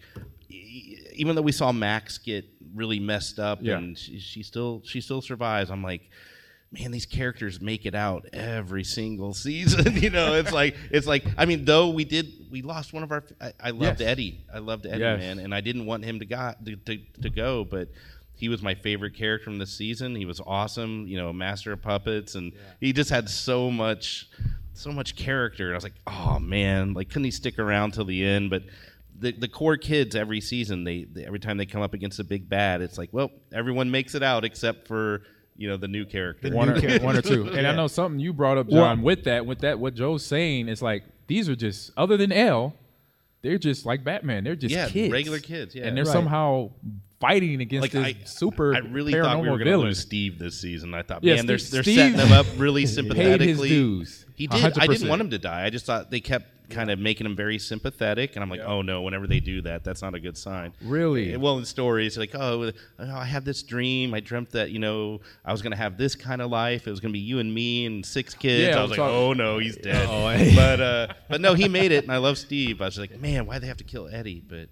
even though we saw Max get really messed up Yeah. and she, she still she still survives, I'm like, man, these characters make it out every single season. you know, it's like it's like I mean, though we did we lost one of our. I, I loved Yes. Eddie. I loved Eddie, Yes. man, and I didn't want him to go to, to, to go, but. He was my favorite character from the season. He was awesome, you know, master of puppets, and he just had so much, so much character. And I was like, oh man, like couldn't he stick around till the end? But the the core kids every season, they, they every time they come up against a big bad, it's like, well, everyone makes it out except for you know the new character. one or, one or two. And I know something you brought up, Jon. with that, with that, what Joe's saying is like these are just other than El, they're just like Batman. They're just Yeah, kids, regular kids, yeah. and they're Right. somehow fighting against like this I, super I really paranormal thought we were going to villain. lose Steve this season. I thought, Yeah, man, they're they're Steve setting them up really sympathetically. dues. He did. I didn't want him to die. I just thought they kept kind of making him very sympathetic, and I'm like, oh no, whenever they do that, that's not a good sign. Really? Well, in stories like, oh, oh, I had this dream. I dreamt that you know I was going to have this kind of life. It was going to be you and me and six kids. Yeah, I was like, so- oh no, he's dead. but uh, but no, he made it, and I love Steve. I was like, man, why would they have to kill Eddie? But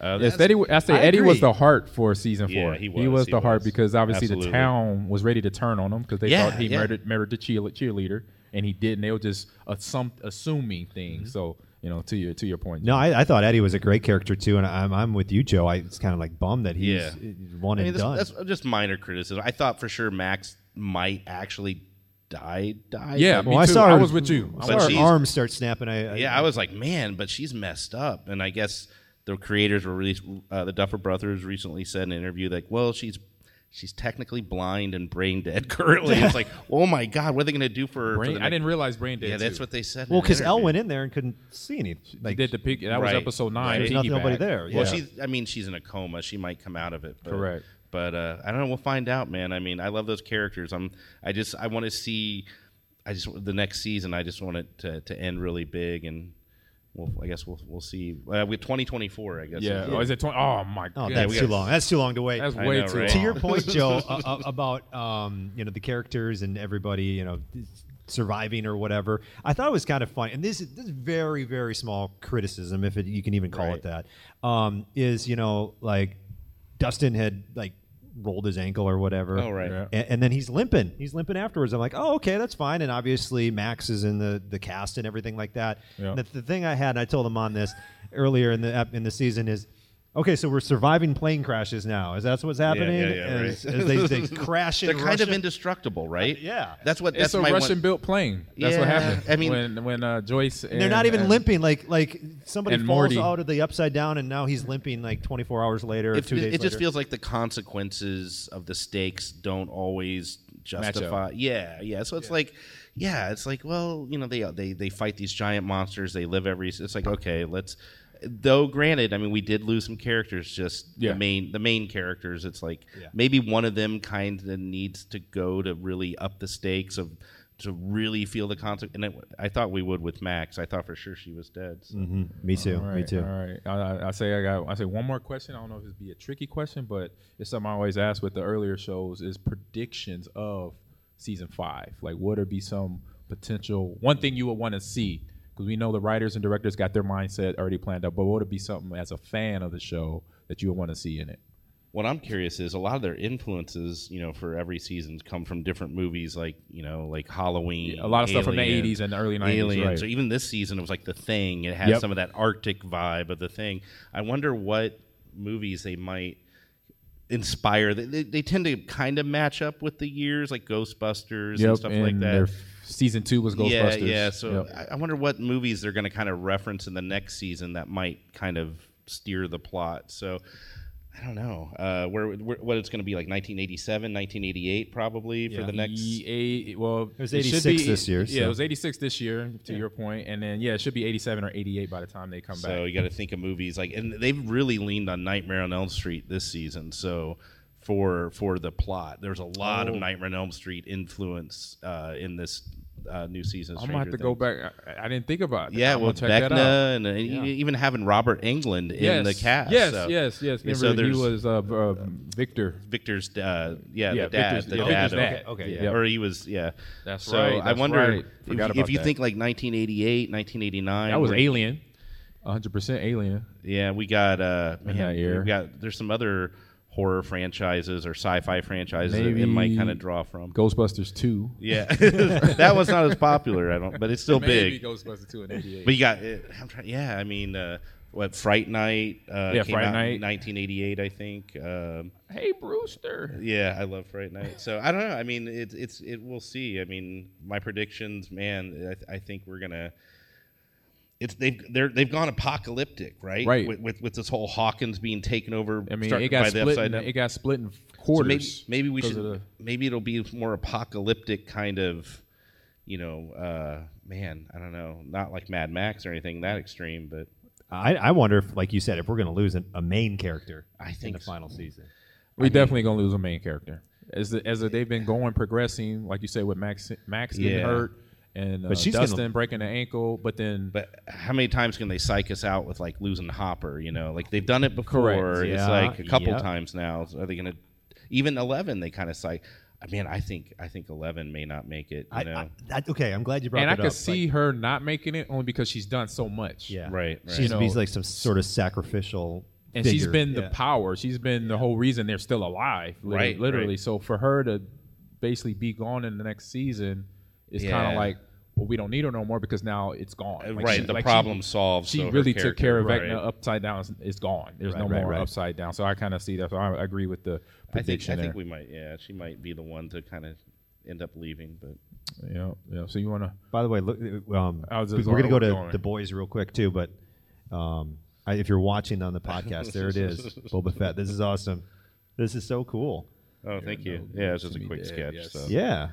uh, Yes, Eddie. I say I Eddie was the heart for season four. he He was, was he the heart because obviously Absolutely. the town was ready to turn on him because they Yeah, thought he yeah. murdered murdered the cheer, cheerleader, and he didn't. They were just assum- assuming things. So you know, to your to your point. No, I, I thought Eddie was a great character too, and I'm I'm with you, Joe. I it's kind of like bummed that he's Yeah. one I and mean, done. that's, that's just minor criticism. I thought for sure Max might actually die. Die. Yeah, me well, I too. saw I was with you. I I saw her arms start snapping. I, I yeah, I was like, man, but she's messed up. And I guess the creators were really, uh, the Duffer Brothers recently said in an interview, like, well, she's she's technically blind and brain dead currently. it's like, oh my god, what are they going to do for? her for the I didn't realize brain dead. Yeah, that's too. what they said. well because El went in there and couldn't see any. They Like did the peak. That was episode nine. There's Tiki nothing, nobody there. Yeah. Well, she's. I mean, she's in a coma. She might come out of it. But, Correct. But uh, I don't know. We'll find out, man. I mean, I love those characters. I'm. I just. I want to see. I just the next season. I just want it to, to end really big, and well, I guess we'll we'll see. Uh, with 2024, I guess. Yeah. Oh, is it 20? Oh my oh, god. that's we too got- long. That's too long to wait. That's I way know, too. right? to long. your point, Joe, uh, uh, about um, you know the characters and everybody, you know, surviving or whatever. I thought it was kind of funny, and this is, this is very very small criticism, if it, you can even call it that. Um, is you know like Dustin had like rolled his ankle or whatever. Oh, right. Yeah. And, and then he's limping. He's limping afterwards. I'm like, oh, okay, that's fine. And obviously, Max is in the, the cast and everything like that. Yeah. The, the thing I had, and I told him on this earlier in the in the season, is okay. So we're surviving plane crashes now. Is that what's happening? yeah, yeah, as, right. as they, they crash They're in kind of indestructible, right? Yeah. That's what. That's It's a Russian-built plane. That's what happened. I mean- when when uh, Joyce and And they're not even and- limping. Like like somebody falls Morty. out of the upside down, and now he's limping like 24 hours later or It, two it, days it just later. feels like the consequences of the stakes don't always justify. Yeah, yeah. So it's like, yeah, it's like, well, you know, they they they fight these giant monsters. They live every. It's like, okay, let's. Though, granted, I mean, we did lose some characters. Just Yeah. the main the main characters. It's like Yeah. maybe one of them kind of needs to go to really up the stakes of to really feel the consequence. And it, I thought we would with Max. I thought for sure she was dead. So. Mhm. Me too. All right, Me too. All right. I, I, I say I got. I say one more question. I don't know if it'd be a tricky question, but it's something I always ask with the earlier shows: is predictions of season five. Like, would there be some potential one thing you would want to see? Because we know the writers and directors got their mindset already planned out. But what would it be something as a fan of the show that you would want to see in it? what I'm curious is a lot of their influences, you know, for every season come from different movies, like you know, like Halloween. a lot of stuff from the 80s and the early 90s, Aliens. right. Or even this season, it was like The Thing. It had Yep. some of that Arctic vibe of The Thing. I wonder what movies they might inspire. They, they, they tend to kind of match up with the years, like Ghostbusters and stuff like that. their season two was Ghostbusters. Yeah, yeah. So Yep. I, I wonder what movies they're going to kind of reference in the next season that might kind of steer the plot. So I don't know uh, where, where what it's going to be like 1987, 1988 probably for the next. E- a- well, It was should 86 be- this year, Yeah, so- it was 86 this year, to your point, and then yeah, it should be 87 or 88 by the time they come So back. So you got to think of movies like, and they've really leaned on Nightmare on Elm Street this season. So for for the plot, there's a lot Oh. of Nightmare on Elm Street influence uh, in this uh, new season. I'm gonna have to Stranger go back. I, I didn't think about. it. Yeah, I'm well, gonna check that out. Vecna and, uh, even having Robert Englund in yes, the cast. Yes, so. yes, yes. Remember, so he was uh, uh, Victor. Victor's, uh, yeah, Yeah, the dad, Victor's- the yeah, dad, of- Okay, Yeah. yeah. or he was, yeah. That's so right, I wonder right. if, if you think like 1988, 1989. That was Alien. 100 percent Alien. Yeah, we got uh, man, we got there's some other horror franchises or sci-fi franchises that it might kind of draw from. Ghostbusters 2. Yeah, that was not as popular, I don't, but it's still Maybe big. Ghostbusters 2 in 88. But you got, uh, I'm trying, yeah, I mean, uh, what Fright Night? Uh, Yeah, came Fright out Night. in 1988, I think. Um, hey, Brewster. Yeah, I love Fright Night. So I don't know. I mean, it's it's it. We'll see. I mean, my predictions, man. I, th- I think we're gonna. It's they've they're they've gone apocalyptic, right? Right. With, with with this whole Hawkins being taken over. I mean, it got by split. In, it got split in So maybe quarters. maybe we 'cause should the- maybe it'll be more apocalyptic kind of, you know, uh, man. I don't know, not like Mad Max or anything that extreme, but I, I wonder if, like you said, if we're going to lose an, a main character I in think the so. final season. We're definitely gonna lose a main character. As the, as the, they've been going progressing, like you said, with Max Max getting Yeah. hurt and uh, But she's gonna- Dustin breaking the ankle, but then But how many times can they psych us out with like losing Hopper? You know, like they've done it before. Correct. It's Yeah. like a couple Yep. times now. Are they going to even eleven? They kind of psych. I mean, I think I think eleven may not make it. You I, know, I, that, okay, I'm glad you brought it up. and I that could up. see her not making it only because she's done so much. yeah, right, right. She's You know, he's like some sort of sacrificial. and she's been Yeah. the power. She's been the whole reason they're still alive. lit- Right, literally. right. So for her to basically be gone in the next season is kind of like, well, we don't need her no more because now it's gone. Uh, Like, right, she- the like, problem she, solved. She so really took care of character- Vecna right. upside down. It's gone. There's no Right, right, more right. upside down. So I kind of see that. So I I agree with the prediction. I think prediction I think we might. Yeah, she might be the one to kind of end up leaving. But yeah, yeah. So you want to? By the way, look, um, How's we're going to go to going? the boys real quick too, but um, I, if you're watching on the podcast, there it is, Boba Fett. This is awesome. This is so cool. oh, thank you. Yeah, it's just a quick sketch. yes. So. Yeah.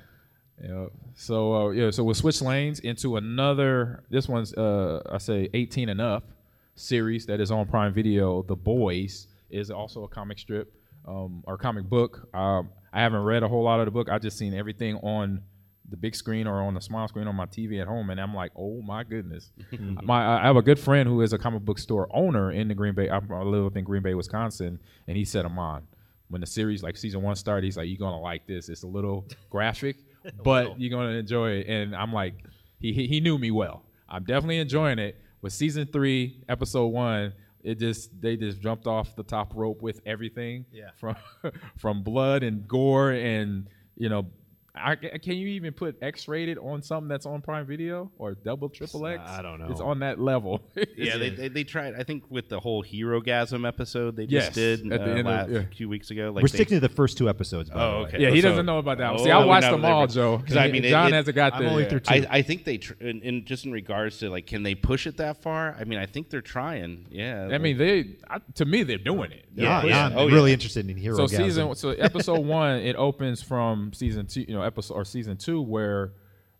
Yeah. So uh, yeah. So we'll switch lanes into another. This one's uh, I say 18 and up series that is on Prime Video. The Boys is also a comic strip um, or comic book. Um, I haven't read a whole lot of the book. I just seen everything on the big screen or on the small screen on my TV at home, and I'm like, oh my goodness. my I have a good friend who is a comic book store owner in the Green Bay. I live up in Green Bay, Wisconsin, and he set them on. When the series, like season one started, he's like, "You're gonna like this. It's a little graphic, but you're gonna enjoy it." And I'm like, he, he he knew me well. I'm definitely enjoying it. With season three, episode one, it just they just jumped off the top rope with everything. Yeah. From from blood and gore and you know, I, can you even put X-rated on something that's on Prime Video or double triple X? I don't know. It's on that level. Yeah, they, they, they tried. I think with the whole Herogasm episode they Yes, just did at the uh, end of- yeah. a few weeks ago. Like We're they- sticking to the first two episodes. By Oh, okay. yeah, he So- doesn't know about that one. Oh, See, I watched them all, Joe. Because I mean, Jon it- hasn't got I'm there. only yet. through two. I, I think they tr- in, in just in regards to like can they push it that far? I mean, I think they're trying. Yeah. I mean, they I, to me they're doing it. They're Yeah, Yeah, yeah, yeah. I'm Oh, really yeah. interested in hero. so season so episode one it opens from season two you know episode or season two where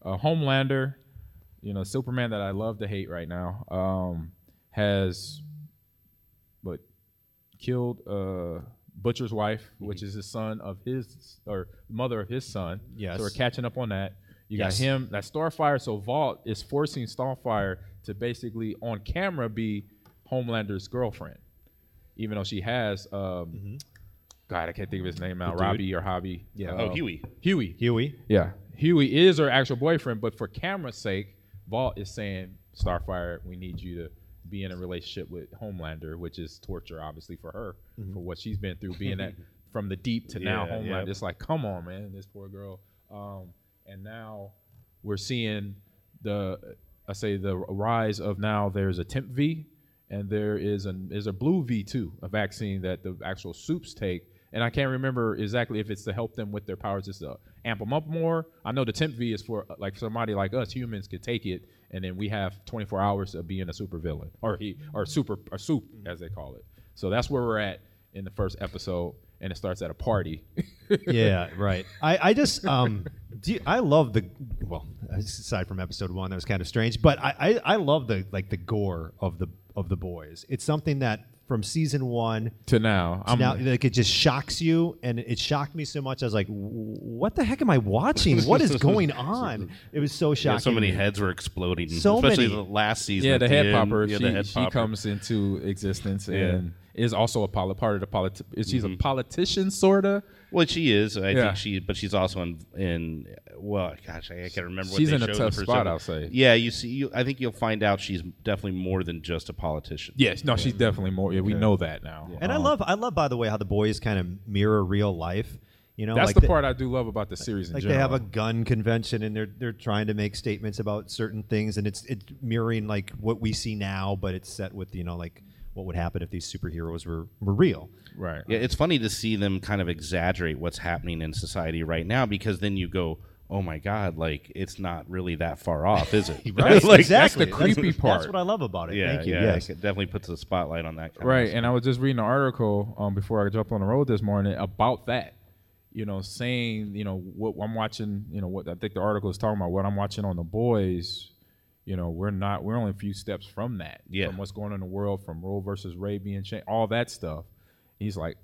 uh, homelander you know superman that i love to hate right now um has but killed uh butcher's wife which is the son of his or mother of his son. Yes. so we're catching up on that. You Yes. got him that starfire. So Vought is forcing starfire to basically on camera be homelander's girlfriend even though she has um God, I can't think of his name now. Dude? Robbie or Hobby. Yeah. oh, Uh, Huey. Huey. Huey. Yeah. Huey is her actual boyfriend, but for camera's sake, Vought is saying, Starfire, we need you to be in a relationship with Homelander, which is torture, obviously, for her, Mm-hmm. for what she's been through, being that from the deep to now Homelander. yeah. It's like, come on, man, this poor girl. Um, and now we're seeing the, I say, the rise of now there's a temp V, and there is an is a blue V too, a vaccine that the actual soups take. And I can't remember exactly if it's to help them with their powers, just to amp them up more. I know the temp V is for like somebody like us humans could take it, and then we have 24 hours of being a super villain, or he or super or soup as they call it. So that's where we're at in the first episode, and it starts at a party. yeah, right. I, I just um, you- I love the well, aside from episode one, that was kind of strange, but I, I, I love the like the gore of the of the boys. It's something that from season one to now, to I'm now, like it just shocks you, and it shocked me so much. I was like, "What the heck am I watching? What is going on?" It was so shocking. Yeah, so many heads were exploding. So especially many. the last season. yeah, at the head end. popper. Yeah, she, the head she popper. comes into existence Yeah. and is also a poli- part of the politi- She's Mm-hmm. a politician, sorta. Well, she is. I Yeah. think she, but she's also in. in well, gosh, I, I can't remember. She's what in they a tough spot, episode. I'll say. Yeah, you see, you, I think you'll find out she's definitely more than just a politician. Yes, no, she's definitely more. Yeah, we know that now. And I Um, love, I love, by the way, how the boys kind of mirror real life. You know, That's like the they- part I do love about the series. In like they have a gun convention and they're they're trying to make statements about certain things and it's it's mirroring like what we see now but it's set with you know like what would happen if these superheroes were were real right. Yeah, it's funny to see them kind of exaggerate what's happening in society right now because then you go, "Oh my God!" Like it's not really that far off, is it? Right, like, exactly. the creepy that's, part. that's what I love about it Yeah, thank you yeah. yes It definitely puts a spotlight on that. Kind Right, Of and I was just reading an article um, before I jumped on the road this morning about that. You know, saying you know what I'm watching. You know what I think the article is talking about. What I'm watching on the boys. You know, we're not. We're only a few steps from that. Yeah. From what's going on in the world, from Roe versus Ray being changed, all that stuff. He's like,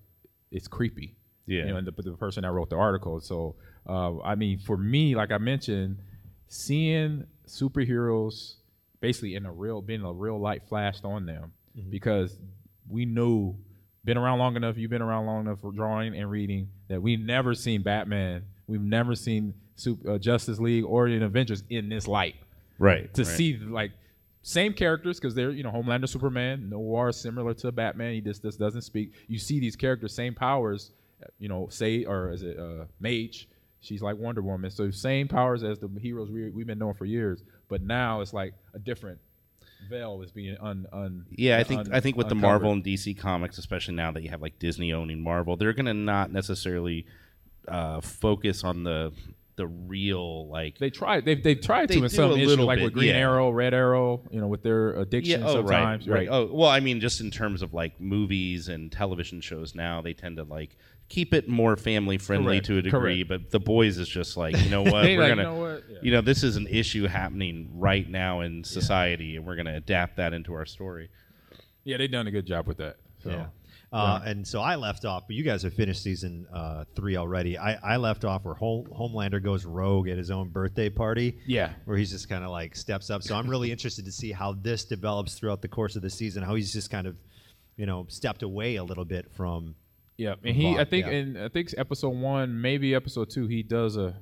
it's creepy. Yeah. You know, and the, the person that wrote the article. So, uh, I mean, for me, like I mentioned, seeing superheroes basically in a real, being a real light flashed on them because we knew, been around long enough, you've been around long enough for drawing and reading that we've never seen Batman, we've never seen Sup- uh, Justice League or in Avengers in this light right to right. see like same characters because they're you know Homelander, Superman, Noir similar to Batman. He just, just doesn't speak. You see these characters, same powers. You know, say or is it uh, Maeve? She's like Wonder Woman. So same powers as the heroes we, we've been knowing for years, but now it's like a different veil is being un. un Yeah, I think un- I think with the. Marvel and DC comics, especially now that you have like Disney owning Marvel, they're gonna not necessarily uh, focus on the the real like They tried. They've they've tried They to in some a like bit, with Green yeah. Arrow, Red Arrow. You know, with their addiction yeah, oh, right, sometimes. right. Oh, well, I mean, just in terms of like movies and television shows now, they tend to like keep it more family friendly Correct, to a degree. correct. But the boys is just like, you know what, we're like, gonna, you know what? Yeah. you know, this is an issue happening right now in society, and we're gonna adapt that into our story. Yeah, they've done a good job with that. So. Yeah. Uh, And so I left off, but you guys have finished season uh, three already. I, I left off where Hol- Homelander goes rogue at his own birthday party. Yeah. Where he's just kind of like steps up. So I'm really interested to see how this develops throughout the course of the season, how he's just kind of, you know, stepped away a little bit from. Yeah, and he, I think, yeah. in I think episode one, maybe episode two, he does a,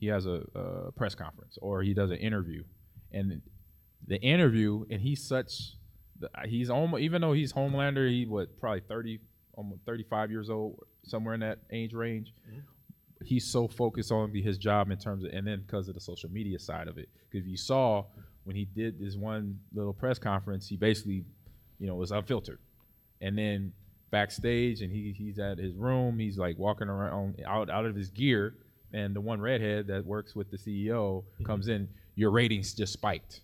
he has a, a press conference or he does an interview, and the interview, and he's such, Uh, he's almost even though he's Homelander, he what probably thirty, almost thirty five years old, somewhere in that age range. Mm-hmm. He's so focused on his job in terms of, and then because of the social media side of it. Because you saw when he did this one little press conference, he basically, you know, was unfiltered and then backstage and he he's at his room he's like walking around out out of his gear and the one redhead that works with the ceo mm-hmm. comes in your ratings just spiked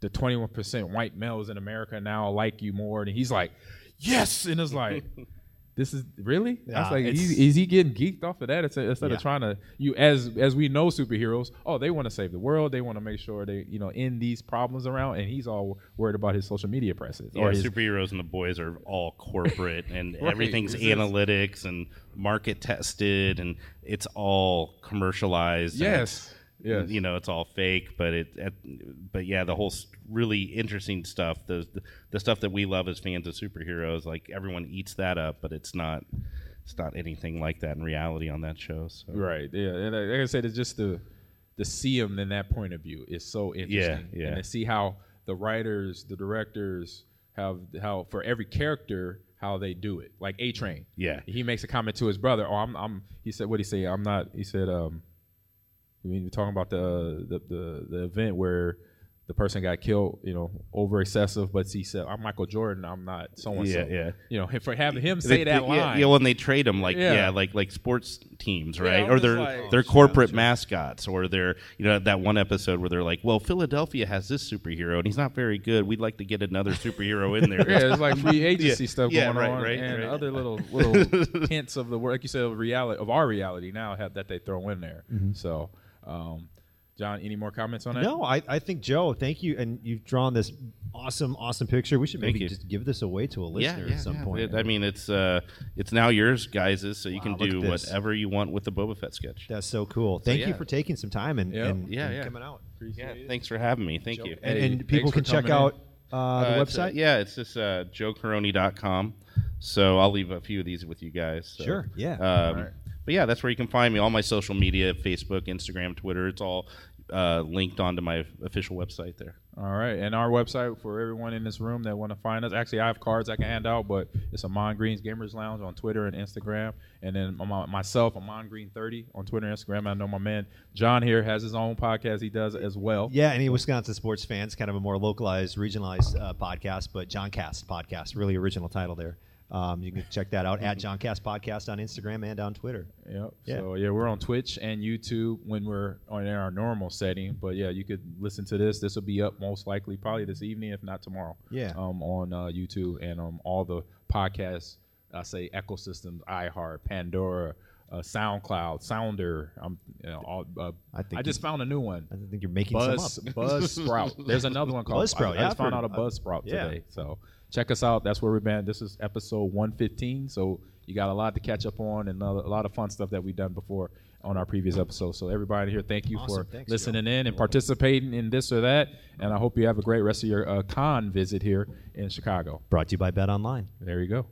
the 21% white males in america now like you more and he's like yes and it's like this is really Yeah, I was like it's- is he getting geeked off of that instead, instead Yeah. of trying to you as as we know superheroes oh they want to save the world they want to make sure they you know end these problems around and he's all worried about his social media presses Yeah, or his superheroes and the boys are all corporate, and Right, everything's it's analytics and market tested, and it's all commercialized. Yes, yes. You know, it's all fake, but it, it- but yeah, the whole really interesting stuff, the, the the stuff that we love as fans of superheroes, like everyone eats that up, but it's not, it's not anything like that in reality on that show. So. Right. Yeah. And uh, like I said, it's just the to see them in that point of view is so interesting. yeah. yeah. And to see how the writers, the directors have how for every character how they do it. Like A Train. Yeah. He makes a comment to his brother. Oh, I'm. I'm. He said, "What did he say? I'm not." He said, "Um, we were talking about the the the, the event where." The person got killed, you know, over excessive, but he said, "I'm Michael Jordan. I'm not so and so." Yeah, yeah. You know, for having him They- say that they- line. Yeah, yeah, when they trade him, like Yeah. yeah, like like sports teams, right? I'm or just they're like, they're oh, corporate shit. mascots, or they're you know that one episode where they're like, well, Philadelphia has this superhero and he's not very good. We'd like to get another superhero in there. Yeah, it's like free agency Yeah, stuff yeah, going right, on, right, and right. other little little hints of the work, like you said, of reality of our reality now have that they throw in there. Mm-hmm. So, um, Jon, any more comments on that? No, I, I think, Joe, thank you. And you've drawn this awesome, awesome picture. We should maybe just give this away to a listener yeah, at some yeah. point. It- I mean, it's uh, it's now yours, guys. So you Wow, can do whatever you want with the Boba Fett sketch. That's so cool. Thank you yeah. for taking some time and, Yep. and, Yeah, and yeah. coming out. Yeah, thanks for having me. Thank you. And, and people can check coming out uh, the Uh, it's, uh, website. yeah, it's just uh, joecorroney.com. So I'll leave a few of these with you guys. so. Sure, yeah. Um, Alright. But yeah, that's where you can find me. All my social media Facebook, Instagram, Twitter, it's all uh, linked onto my official website there. All right, and our website for everyone in this room that want to find us. Actually, I have cards I can hand out, but it's Ahman Green's Gamers Lounge on Twitter and Instagram, and then my, myself, Ahman Green thirty on Twitter and Instagram. I know my man Jon here has his own podcast he does as well. Yeah, any Wisconsin sports fans, kind of a more localized, regionalized uh, podcast, but John Cast podcast, really original title there. Um, you can check that out at John Cast Podcast on Instagram and on Twitter. Yep. Yeah. So yeah, we're on Twitch and YouTube when we're on in our normal setting. But yeah, you could listen to this. This will be up most likely probably this evening, if not tomorrow. Yeah. Um, on uh, YouTube and um all the podcasts. I say ecosystems, iHeart, Pandora, uh, SoundCloud, Sounder. I'm you know all. Uh, I I, just found a new one. I think you're making Buzz some up. Buzzsprout. There's another one called Buzzsprout, I, yeah, I I've just found out a Buzzsprout yeah. today. So check us out. That's where we've been. This is episode 115. So you got a lot to catch up on and a a lot of fun stuff that we've done before on our previous episodes. So everybody here, thank you Awesome. for Thanks, listening in and participating in this or that. And I hope you have a great rest of your uh, con visit here in Chicago. Brought to you by Bet Online. There you go.